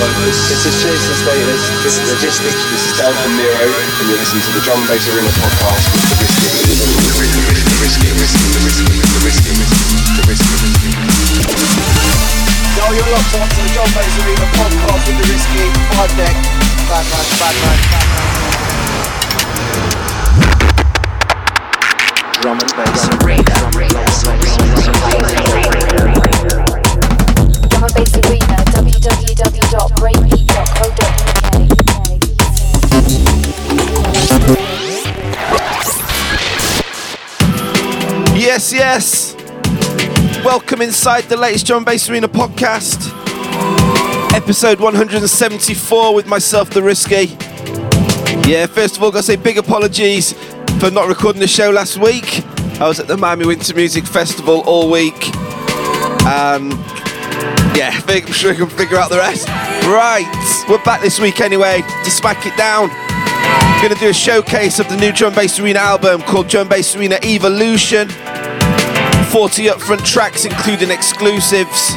This is Jason Status, this is Logistics, this is Dan from Nero, and you're listening to the Drum Bass Arena podcast with the Risky. Yo, you're locked on to the Drum Bass Arena podcast with the Risky. Five deck. Bad man, bad man, bad man. Drum and bass arena. Yes, yes. Welcome inside the latest Drum Bass Arena podcast. Episode 174 with myself, The Risky. Yeah, first of all, gotta say big apologies for not recording the show last week. I was at the Miami Winter Music Festival all week. And yeah, I'm sure you can figure out the rest. Right, we're back this week anyway to smack it down. Gonna do a showcase of the new Drum Bass Arena album called Drum Bass Arena Evolution. 40 upfront tracks, including exclusives.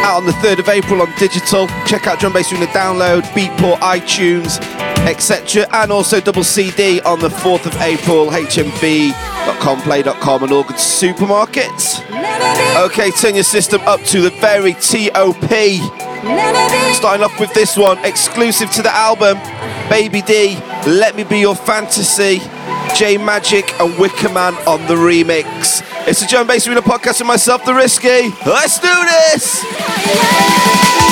Out on the 3rd of April on digital. Check out Drum Bass Arena Download, Beatport, iTunes, etc. And also double CD on the 4th of April, hmv.com, play.com, and all good supermarkets. Okay, turn your system up to the very TOP. Starting off with this one, exclusive to the album, Baby D, Let Me Be Your Fantasy, J Majik and Wickaman on the remix. It's the Drum Bass Arena podcast with myself, The Risky. Let's do this!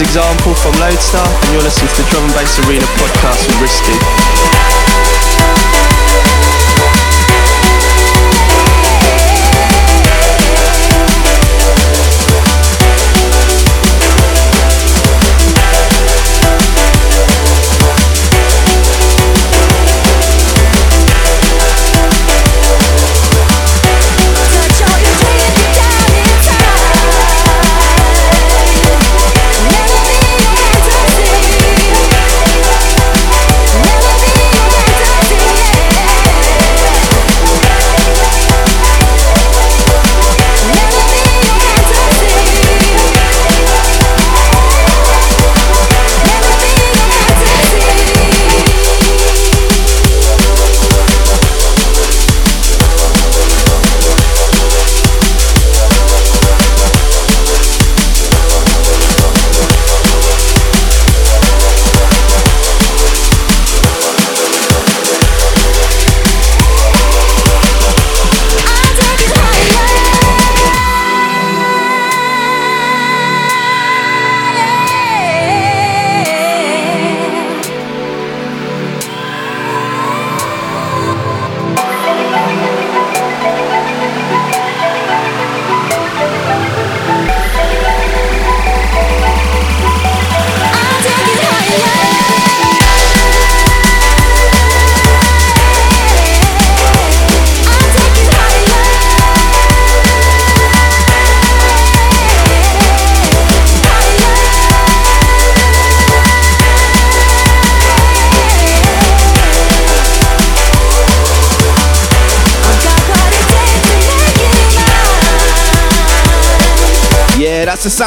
Is Example from Lodestar, and you're listening to the Drum and Bass Arena podcast with Risky.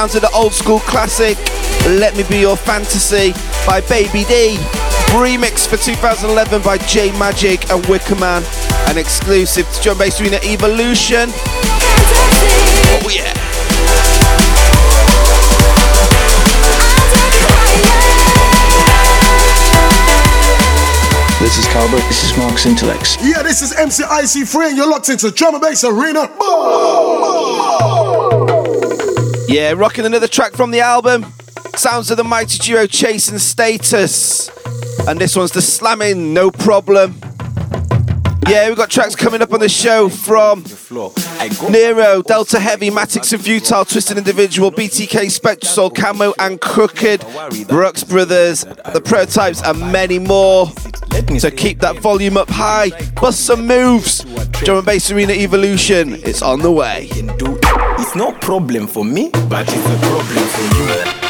Sounds of the old school classic, Let Me Be Your Fantasy by Baby D. Remix for 2011 by J Majik and Wickaman. An exclusive to Drum Bass Arena Evolution. Oh yeah. This is Cobra. This is Marcus Intalex. Yeah, this is MC IC3 and you're locked into Drum and Bass Arena. Yeah, rocking another track from the album. Sounds of the mighty duo Chase and Status. And this one's the slamming, no problem. Yeah, we've got tracks coming up on the show from Nero, Delta Heavy, Mattix and Futile, Twisted Individual, BTK, Spectral, Camo and Krooked, Brookes Brothers, The Prototypes, and many more. So keep that volume up high, bust some moves. Drum and Bass Arena Evolution, it's on the way. It's no problem for me, but it's a problem for you.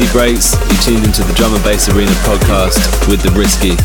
This Breaks. You're tuned into the Drum and Bass Arena podcast with the Risky.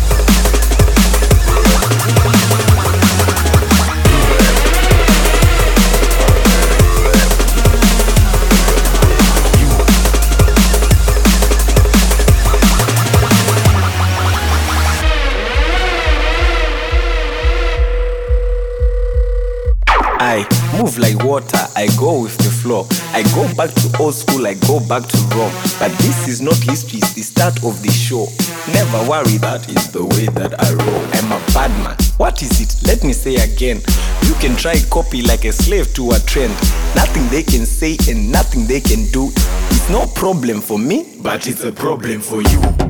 I move like water, I go with the flow. I go back to old school, I go back to Rome. But this is not history, it's the start of the show. Never worry, that is the way that I roll. I'm a bad man. What is it? Let me say again. You can try copy like a slave to a trend. Nothing they can say and nothing they can do. It's no problem for me, but it's a problem for you.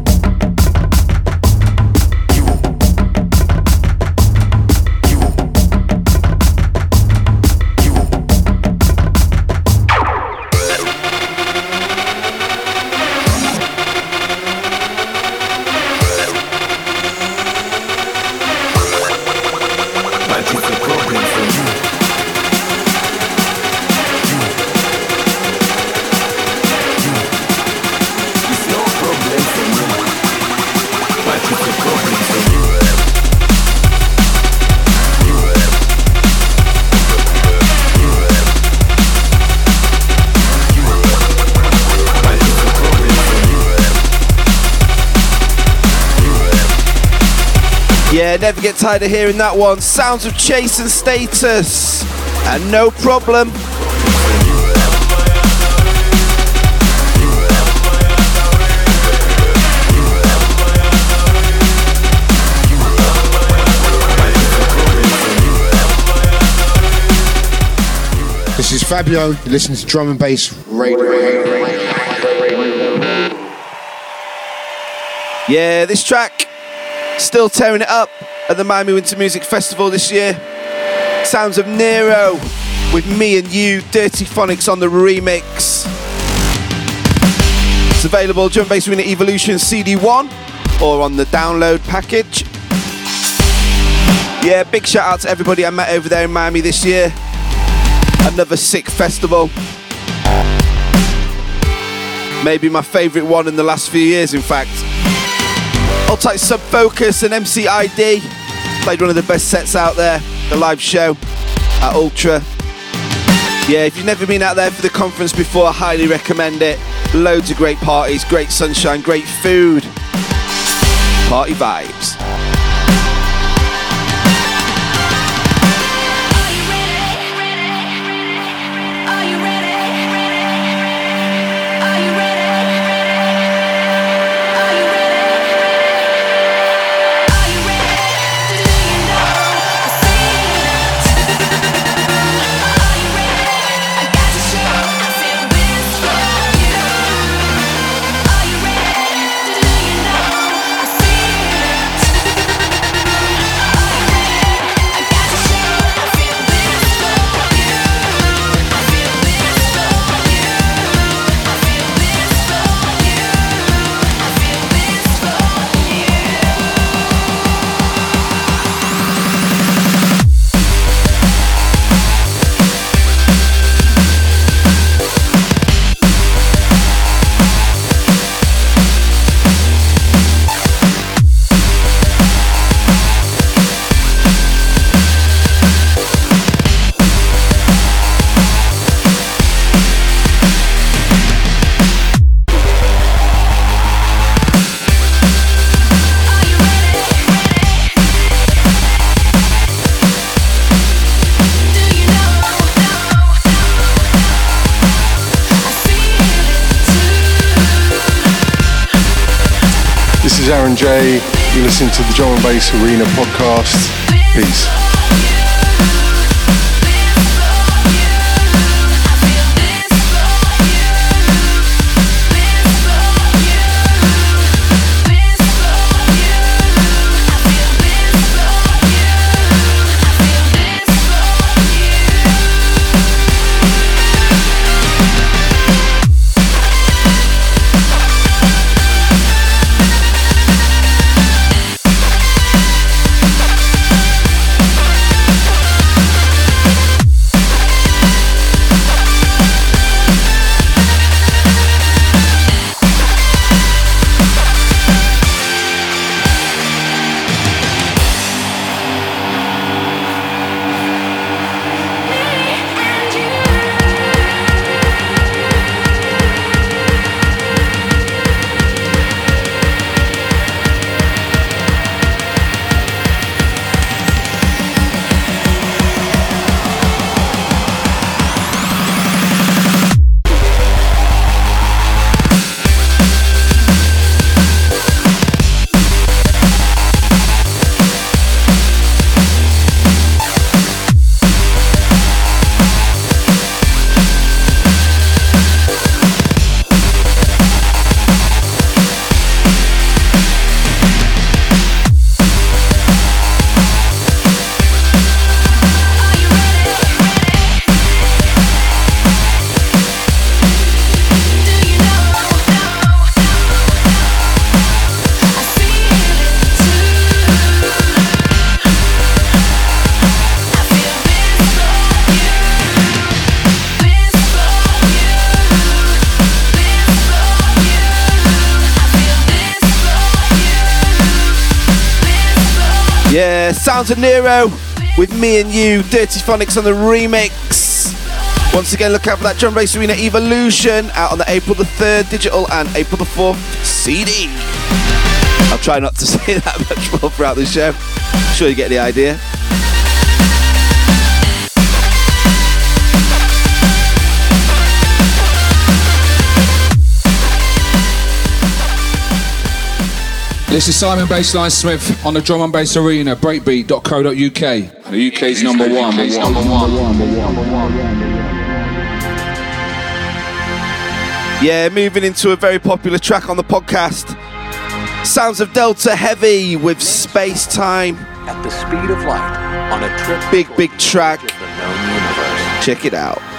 Never get tired of hearing that one. Sounds of Chase and Status. And no problem. This is Fabio. You listen to Drum and Bass Radio. Yeah, this track still tearing it up at the Miami Winter Music Festival this year. Sounds of Nero with me and you, Dirtyphonics on the remix. It's available Drum Bass Arena Evolution CD1 or on the download package. Yeah, big shout out to everybody I met over there in Miami this year. Another sick festival. Maybe my favourite one in the last few years, in fact. I'll Sub Focus and MCID. Played one of the best sets out there, the live show at Ultra. Yeah, if you've never been out there for the conference before, I highly recommend it. Loads of great parties, great sunshine, great food. Party vibes. K. You listen to the Drum and Bass Arena podcast. Peace. Sounds of Nero with me and you, Dirtyphonics on the remix. Once again, look out for that Drum Bass Arena Evolution out on the April the 3rd digital and April the 4th CD. I'll try not to say that much more throughout the show. I'm sure you get the idea. This is Simon Bassline Smith on the Drum and Bass Arena, breakbeat.co.uk. The UK's number one. Yeah, moving into a very popular track on the podcast. Sounds of Delta Heavy with Space Time. At the speed of light on a trip Big, big track. to the known universe. Check it out.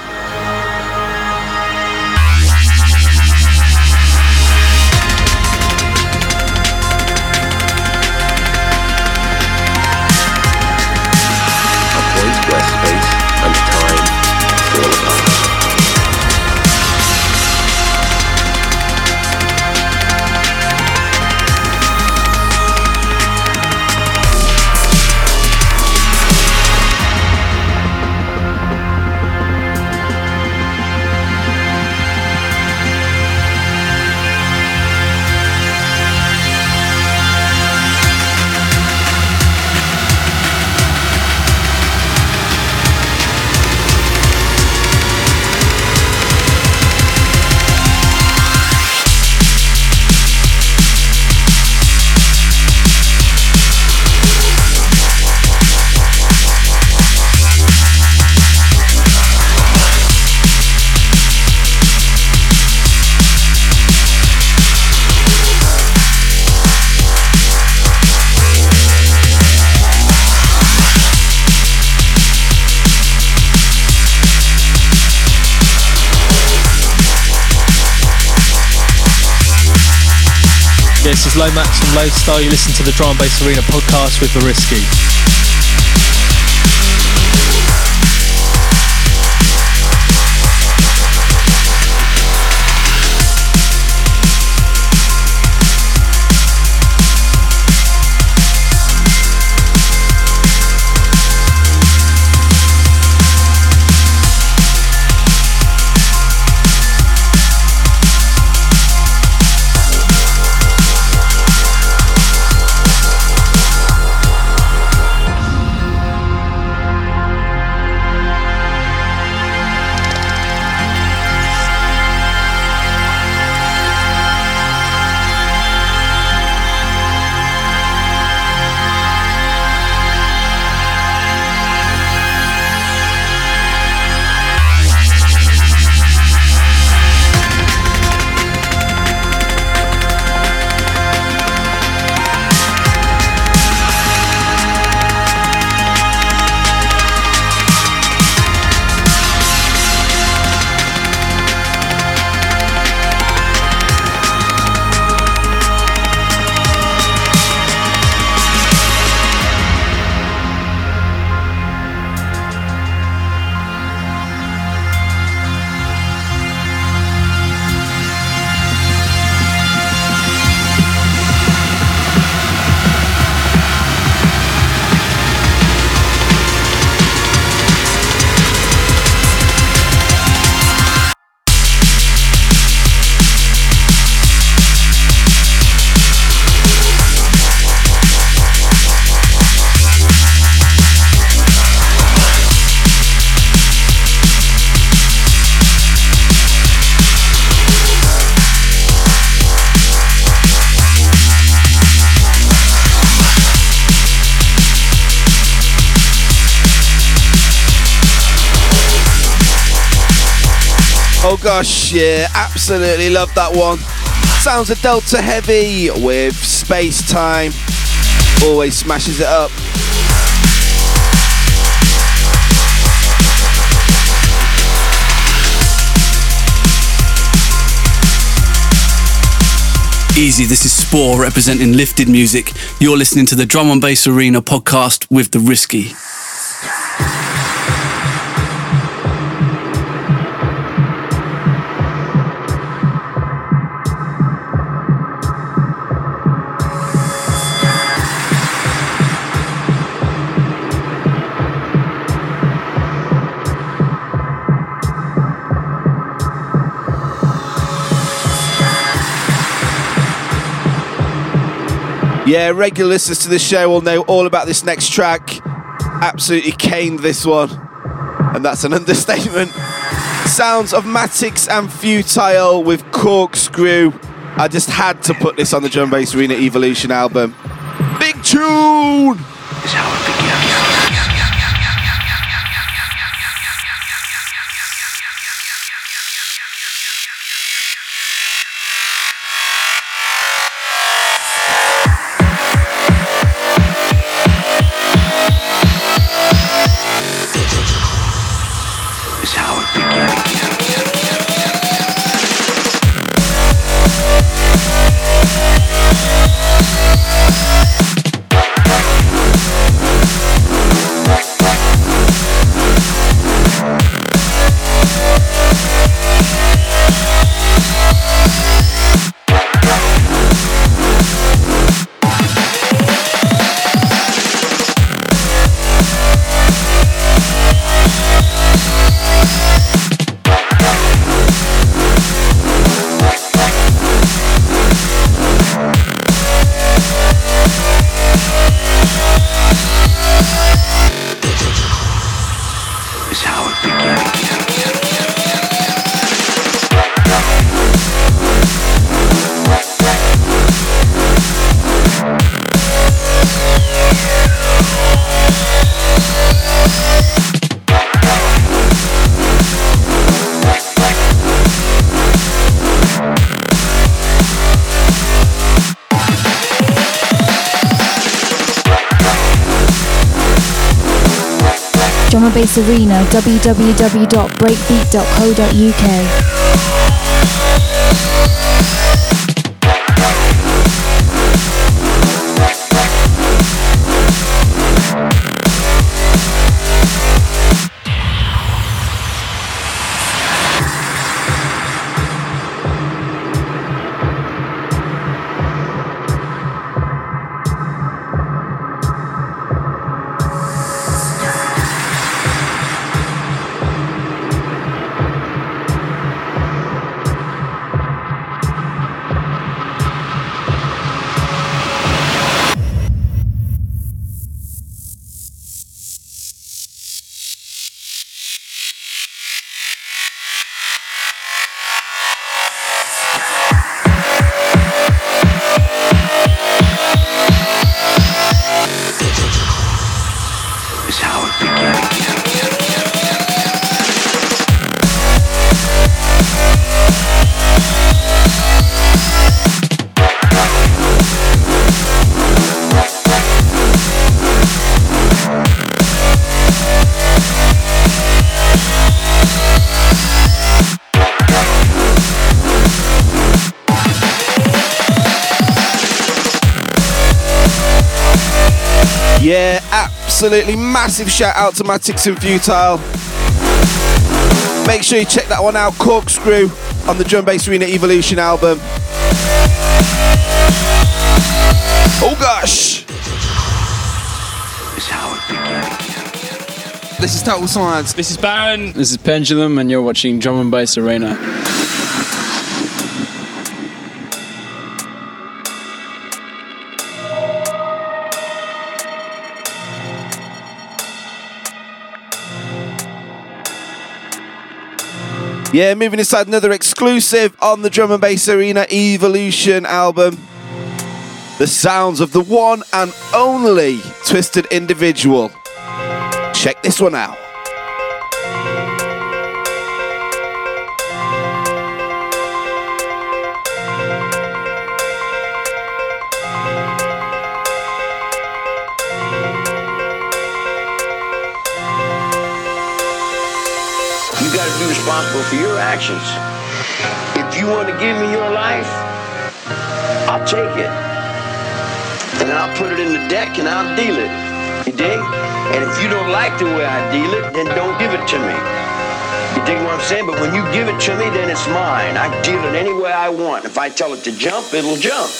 Lomax from Lodestar. You listen to the Drum and Bass Arena podcast with Barisky. Oh gosh, yeah, absolutely love that one. Sounds of Delta Heavy with Space Time. Always smashes it up. Easy, this is Spore representing Lifted Music. You're listening to the Drum and Bass Arena podcast with The Risky. Yeah, regular listeners to the show will know all about this next track. Absolutely caned this one. And that's an understatement. Sounds of Mattix and Futile with Corkscrew. I just had to put this on the Drum Bass Arena Evolution album. Big tune! Bass Arena, www.breakbeat.co.uk. absolutely massive shout out to Mattix and Futile. Make sure you check that one out, Corkscrew, on the Drum Bass Arena Evolution album. Oh gosh! This is Total Science. This is Baron. This is Pendulum, and you're watching Drum and Bass Arena. Yeah, moving inside another exclusive on the Drum and Bass Arena Evolution album. The sounds of the one and only Twisted Individual. Check this one out. Be responsible for your actions. If you want to give me your life, I'll take it. And I'll put it in the deck and I'll deal it. You dig? And if you don't like the way I deal it, then don't give it to me. You dig what I'm saying? But when you give it to me, then it's mine. I deal it any way I want. If I tell it to jump, it'll jump.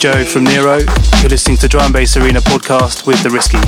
Joe from Nero. You're listening to Drum Bass Arena podcast with The Risky.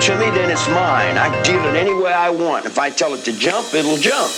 To me, then it's mine. I deal it any way I want. If I tell it to jump, it'll jump.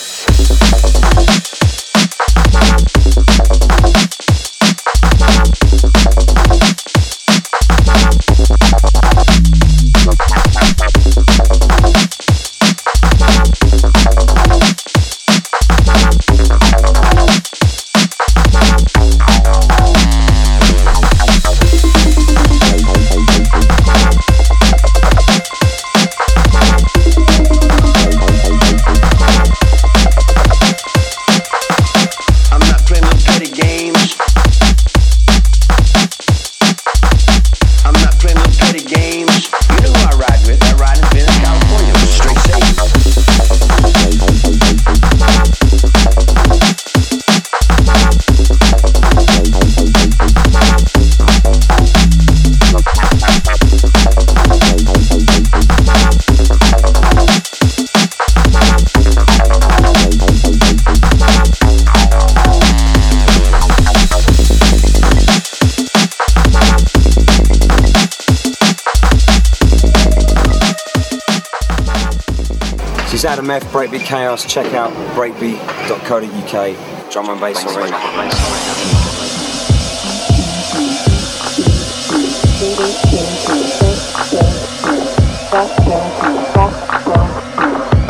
Chaos. Check out breakbeat.co.uk. Drum and bass arena.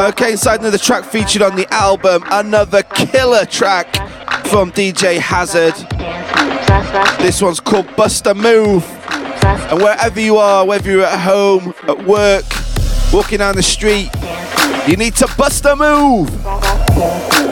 Okay, inside another track featured on the album, another killer track from DJ Hazard. This one's called Busta Move. And wherever you are, whether you're at home, at work, walking down the street, you need to bust a move.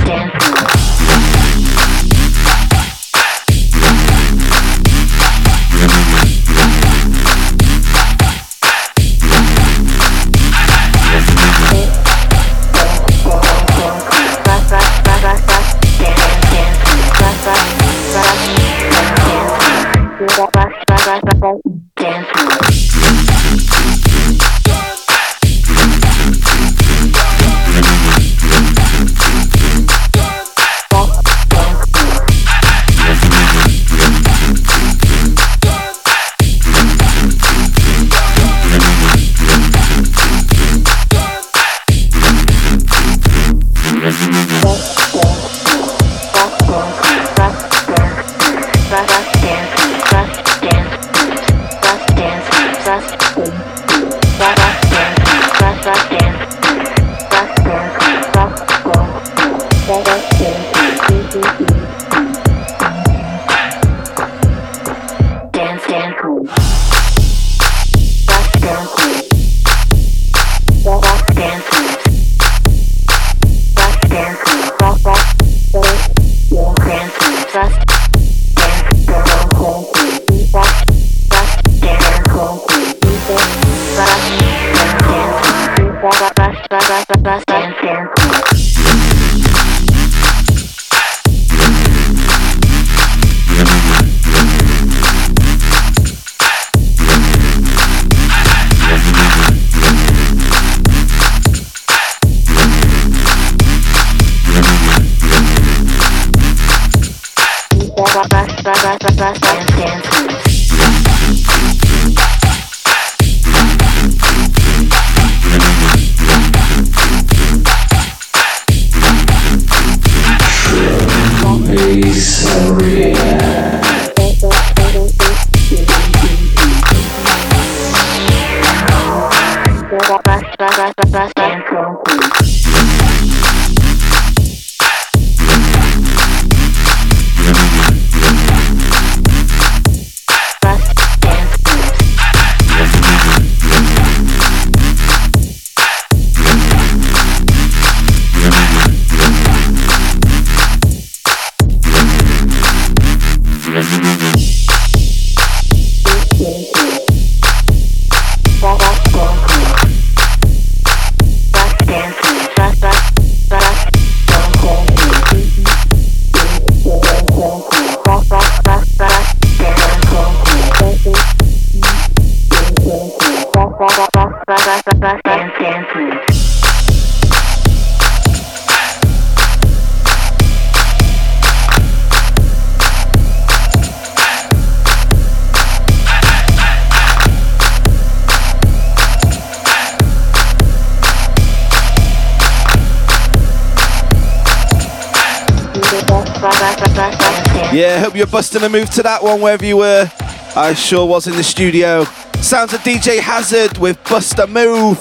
You're busting a move to that one wherever you were. I sure was in the studio. Sounds of DJ Hazard with Busta Move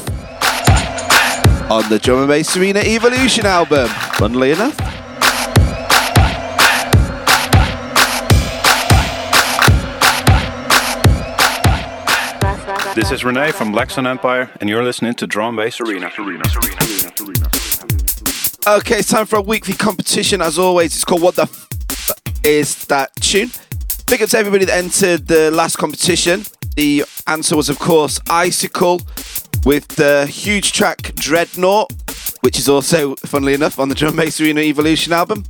on the Drum and Bass Arena Evolution album. Funnily enough. This is Renee from Blackstone Empire, and you're listening to Drum and Bass Arena. Okay, it's time for a weekly competition. As always, it's called What the F is that tune? Big up to everybody that entered the last competition. The answer was, of course, Icicle with the huge track Dreadnought, which is also, funnily enough, on the Drum Bass Arena Evolution album.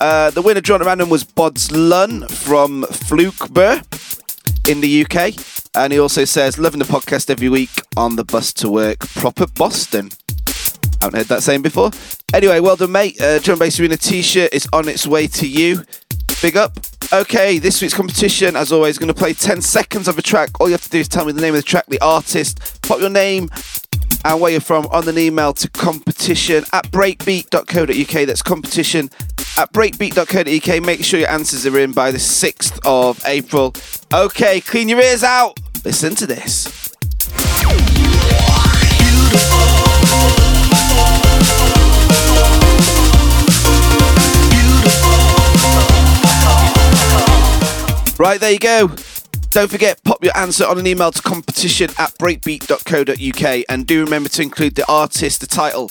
Uh, the winner drawn at random was Bods Lun from Flukebur in the UK. And he also says, loving the podcast every week on the bus to work, proper Boston. Haven't heard that saying before. Anyway, well done, mate. Uh, Drum Bass Arena t shirt is on its way to you. Big up. Okay, this week's competition, as always, going to play 10 seconds of a track. All you have to do is tell me the name of the track, the artist, pop your name and where you're from on an email to competition at breakbeat.co.uk. That's competition at breakbeat.co.uk. Make sure your answers are in by the 6th of April. Okay, clean your ears out. Listen to this. Right, there you go. Don't forget, pop your answer on an email to competition at breakbeat.co.uk and do remember to include the artist, the title,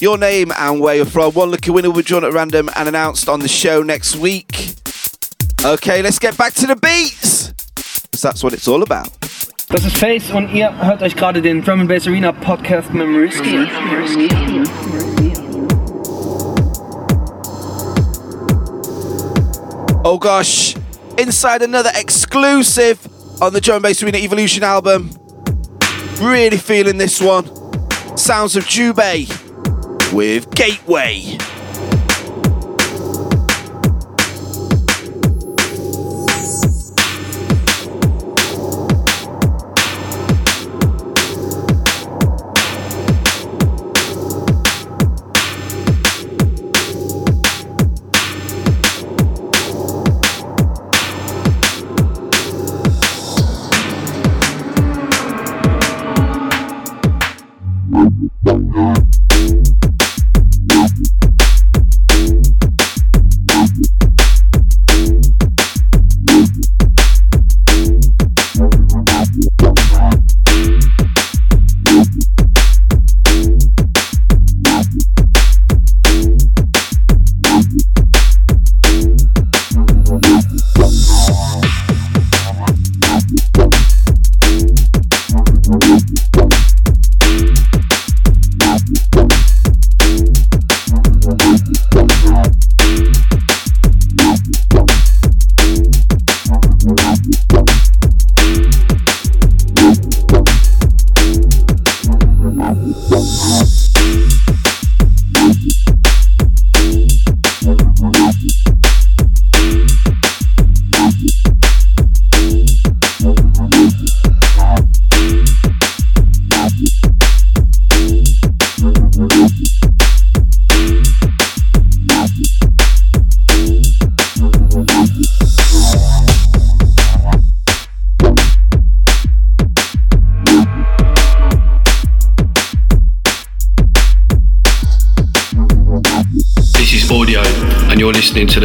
your name, and where you're from. One lucky winner will be drawn at random and announced on the show next week. Okay, let's get back to the beats. Because that's what it's all about. Das ist Face und ihr hört euch gerade den Drum and Bass Arena Podcast mit Risky. Oh gosh, inside another exclusive on the Drum Bass Arena Evolution album. Really feeling this one. Sounds of Jubei with Gateway.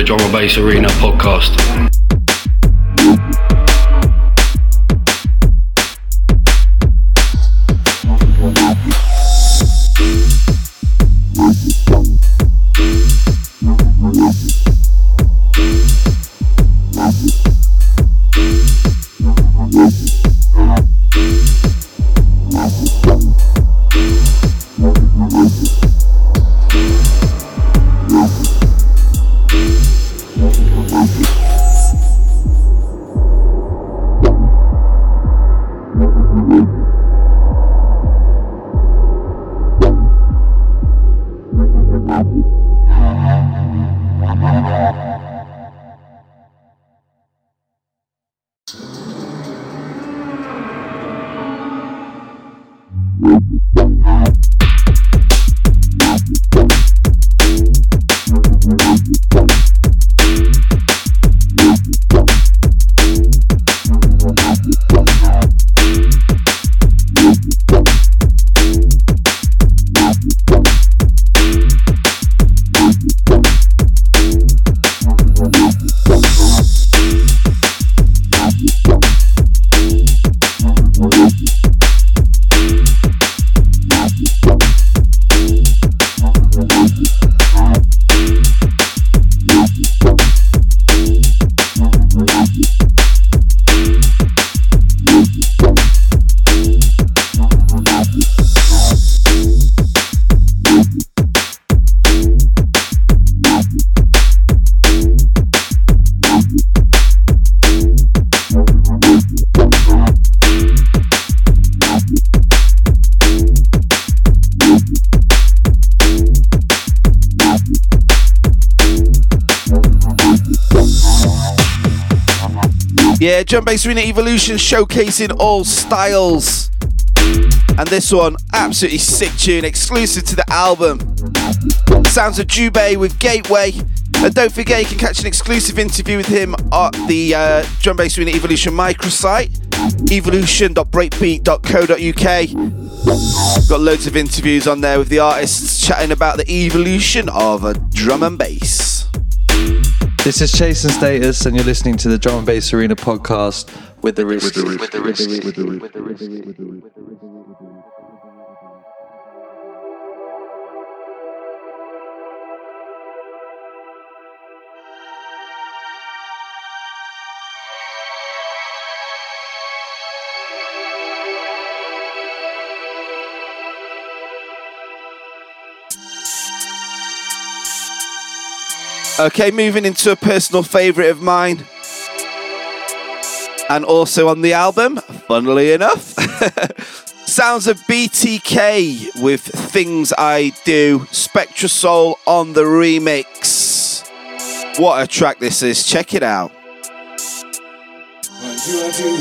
The Drum and Bass Arena podcast. Drum Bass Arena Evolution showcasing all styles. And this one, absolutely sick tune, exclusive to the album. Sounds of Jubei with Gateway. And don't forget, you can catch an exclusive interview with him at the uh, Drum Bass Arena Evolution microsite, evolution.breakbeat.co.uk. Got loads of interviews on there with the artists chatting about the evolution of a drum and bass. This is Chase and Status, and you're listening to the Drum and Bass Arena podcast with the Risky. Okay, moving into a personal favourite of mine. And also on the album, funnily enough, sounds of BTK with Things I Do, Spectrasoul on the remix. What a track this is, check it out. What do I do?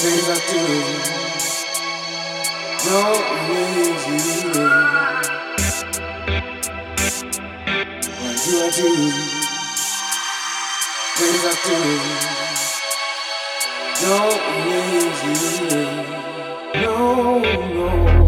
Things I do. You. Do I do? Things I do don't ways you. No, no.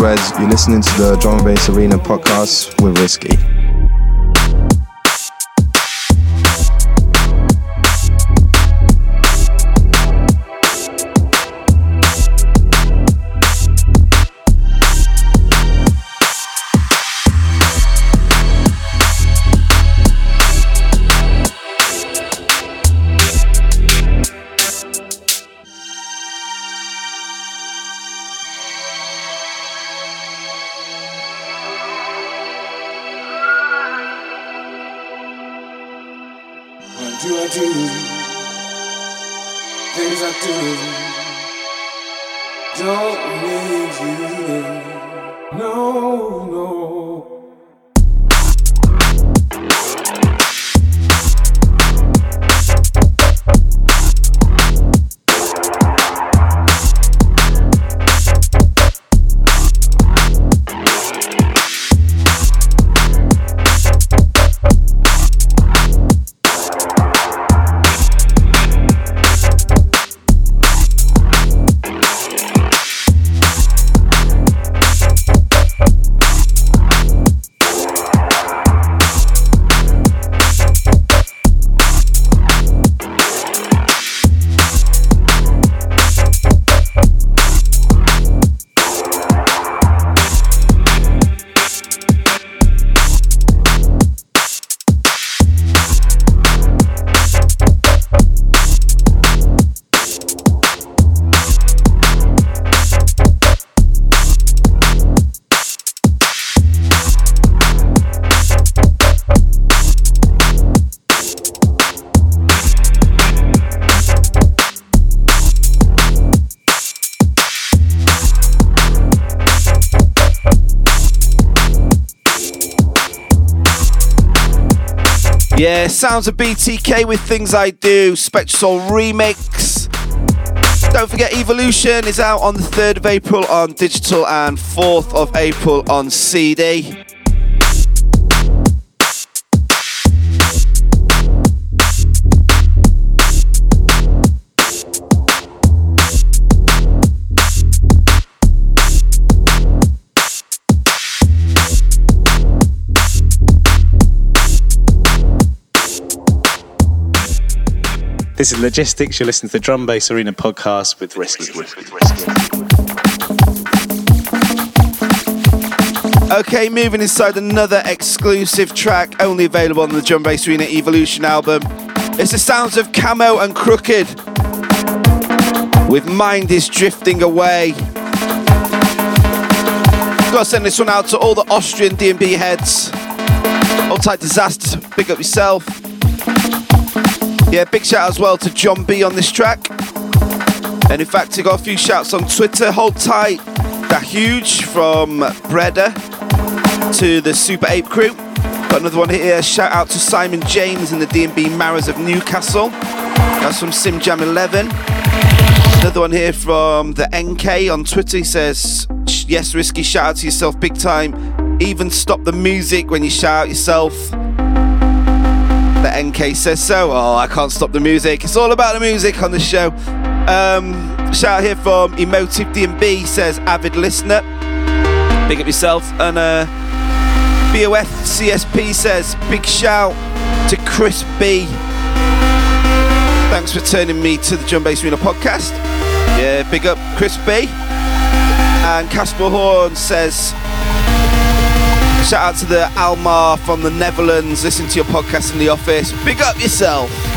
You're listening to the Drum and Bass Arena podcast with Risky. Yeah, sounds of BTK with Things I Do, Spectrasoul Remix. Don't forget, Evolution is out on the 3rd of April on digital and 4th of April on CD. This is Logistics. You're listening to the Drum Bass Arena podcast with Risky. Okay, moving inside another exclusive track only available on the Drum Bass Arena Evolution album. It's the sounds of Camo and Krooked with Mind is Drifting Away. Gotta send this one out to all the Austrian D&B heads. All tight disaster, big up yourself. Yeah, big shout as well to John B on this track. And in fact, I got a few shouts on Twitter. Hold tight, that huge from Breda to the Super Ape crew. Got another one here. Shout out to Simon James and the D&B Maras of Newcastle. That's from SimJam 11. Another one here from the NK on Twitter. He says, "Yes, risky. Shout out to yourself, big time. Even stop the music when you shout out yourself." NK says so. Oh, I can't stop the music. It's all about the music on the show. Um, shout out here from Emotive D&B says avid listener. Big up yourself. And uh, BOF CSP says big shout to Chris B. Thanks for turning me to the Drum Bass Arena podcast. Yeah, big up Chris B. And Casper Horn says Shout out to the Almar from the Netherlands. Listen to your podcast in the office. Big up yourself.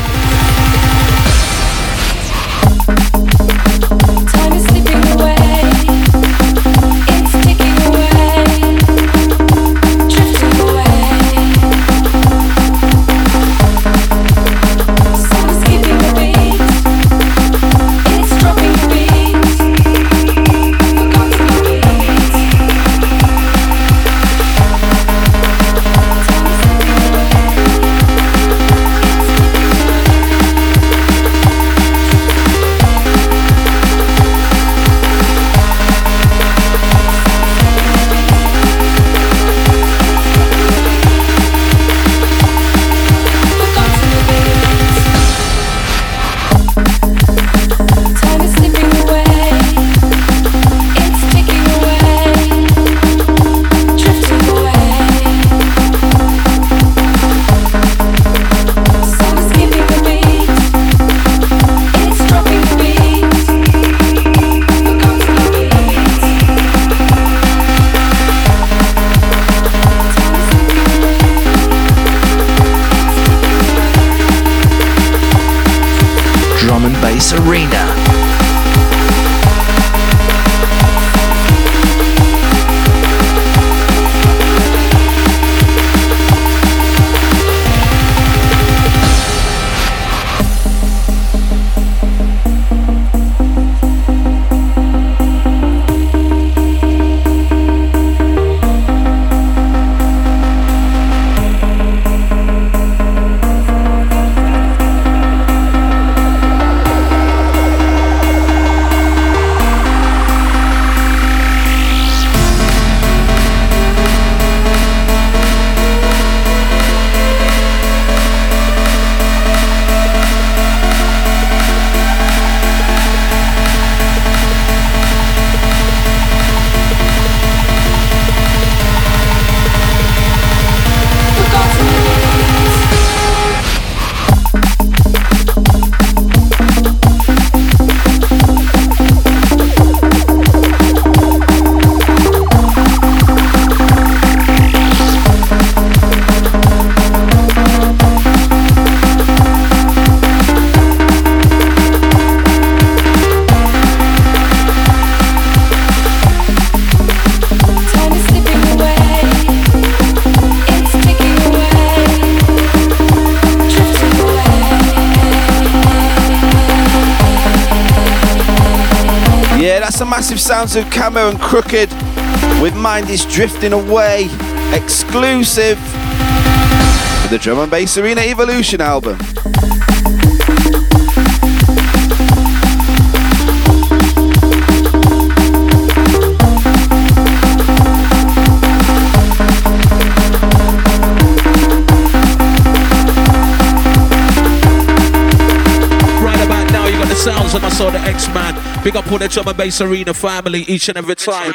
Bass Arena. Sounds of Camo and Krooked with Mind is Drifting Away, exclusive for the Drum and Bass Arena Evolution album. Big up all the drum and bass arena family each and every time.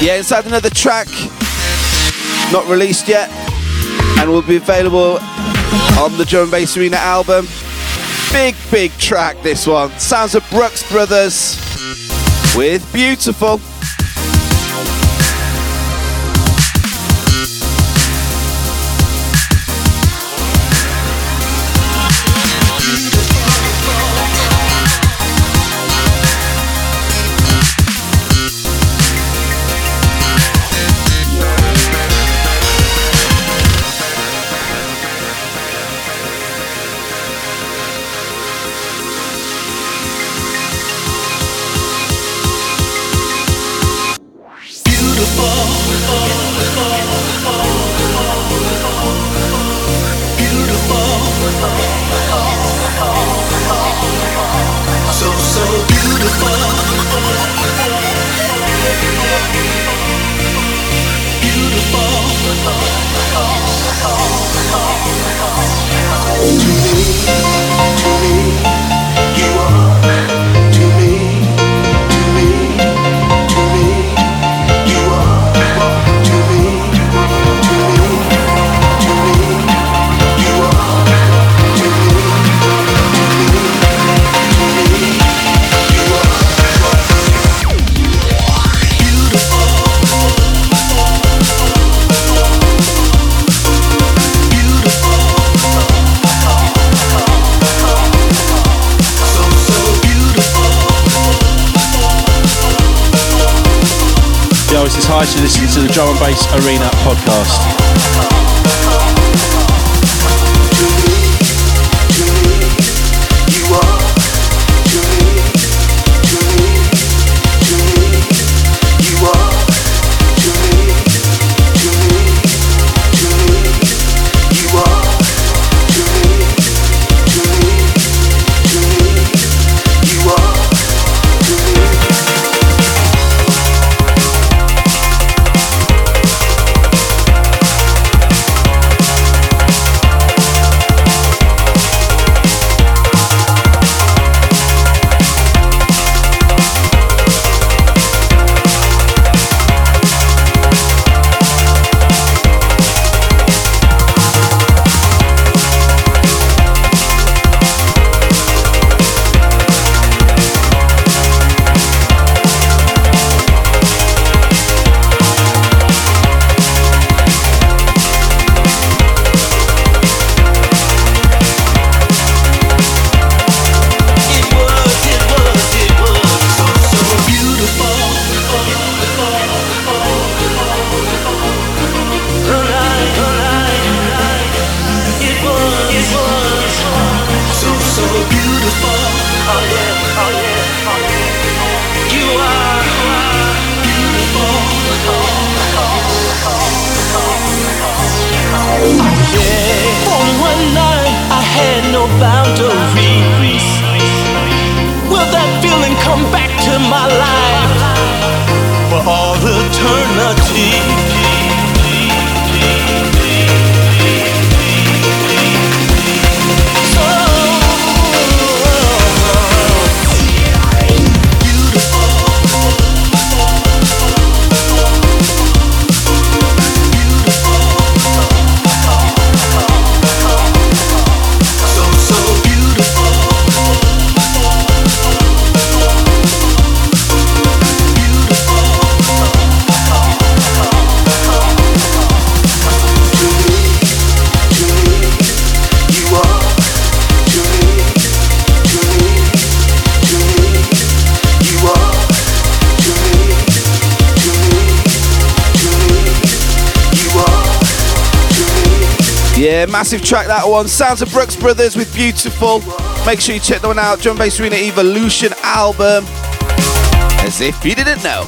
Yeah, inside another track, not released yet, and will be available on the Drum and Bass Arena album. Big, big track, this one. Sounds of Brookes Brothers with Beautiful. To listen to the Drum and Bass Arena podcast. No boundaries. Will that feeling come back to my life for all eternity? Massive track that one. Sounds of Brookes Brothers with Beautiful. Make sure you check that one out. Drum Bass Arena Evolution album. As if you didn't know.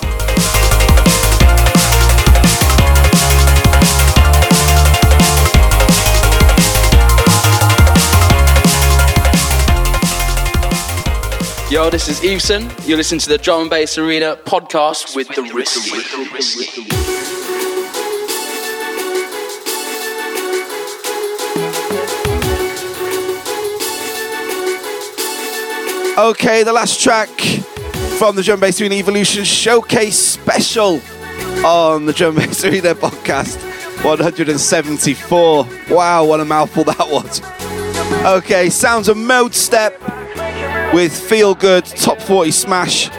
Yo, this is Eveson. You're listening to the Drum and Bass Arena podcast with the Risky. Okay, the last track from the Drum Bass Arena Evolution Showcase Special on the Drum Bass Arena podcast 174. Wow, what a mouthful that was. Okay, sounds of Modestep with Feel Good Top 40 Smash.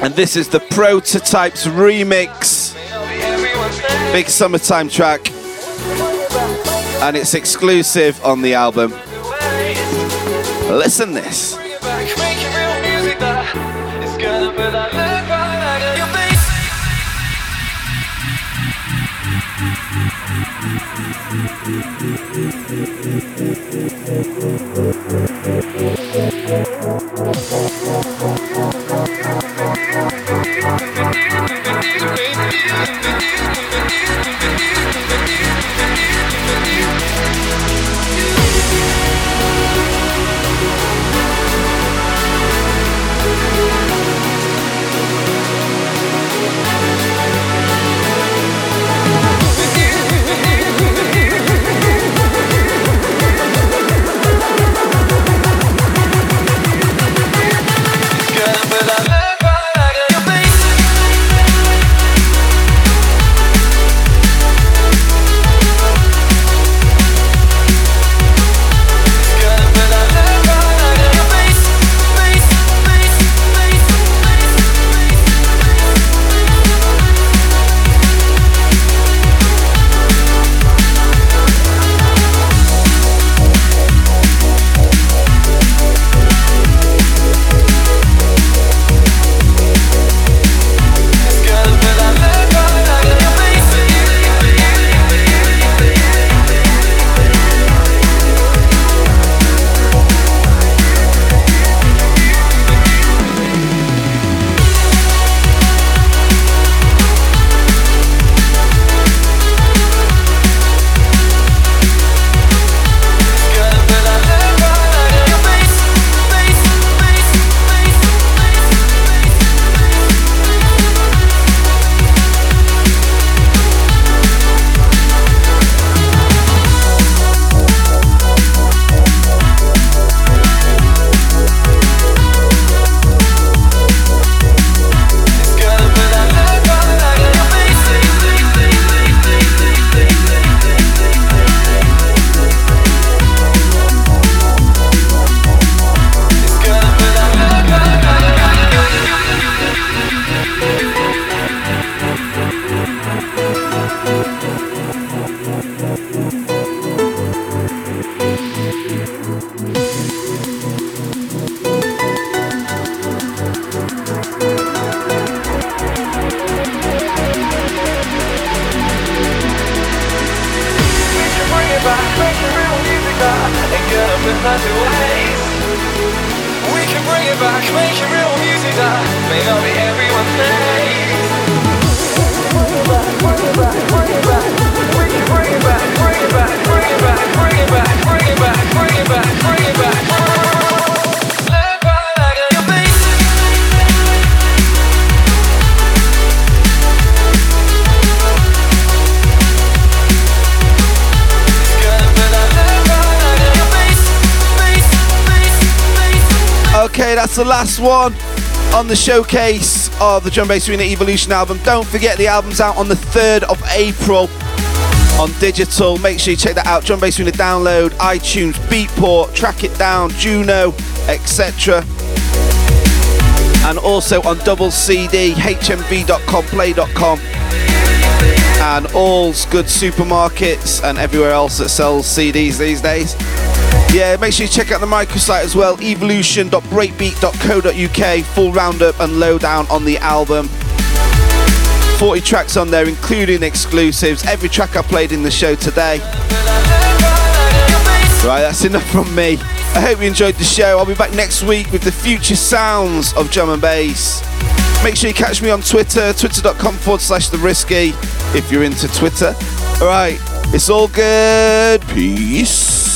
And this is the Prototypes remix. Big summertime track. And it's exclusive on the album. Listen this. That's the last one on the showcase of the Drum Bass Arena Evolution album. Don't forget the album's out on the 3rd of April on digital. Make sure you check that out. Drum Bass Arena download, iTunes, Beatport, Track It Down, Juno, etc. And also on double CD, hmv.com, play.com, and all good supermarkets and everywhere else that sells CDs these days. Yeah, make sure you check out the microsite as well, evolution.breakbeat.co.uk, full roundup and lowdown on the album. 40 tracks on there, including exclusives. Every track I played in the show today. Right, that's enough from me. I hope you enjoyed the show. I'll be back next week with the future sounds of drum and bass. Make sure you catch me on Twitter, twitter.com forward slash the risky, if you're into Twitter. Alright, it's all good. Peace.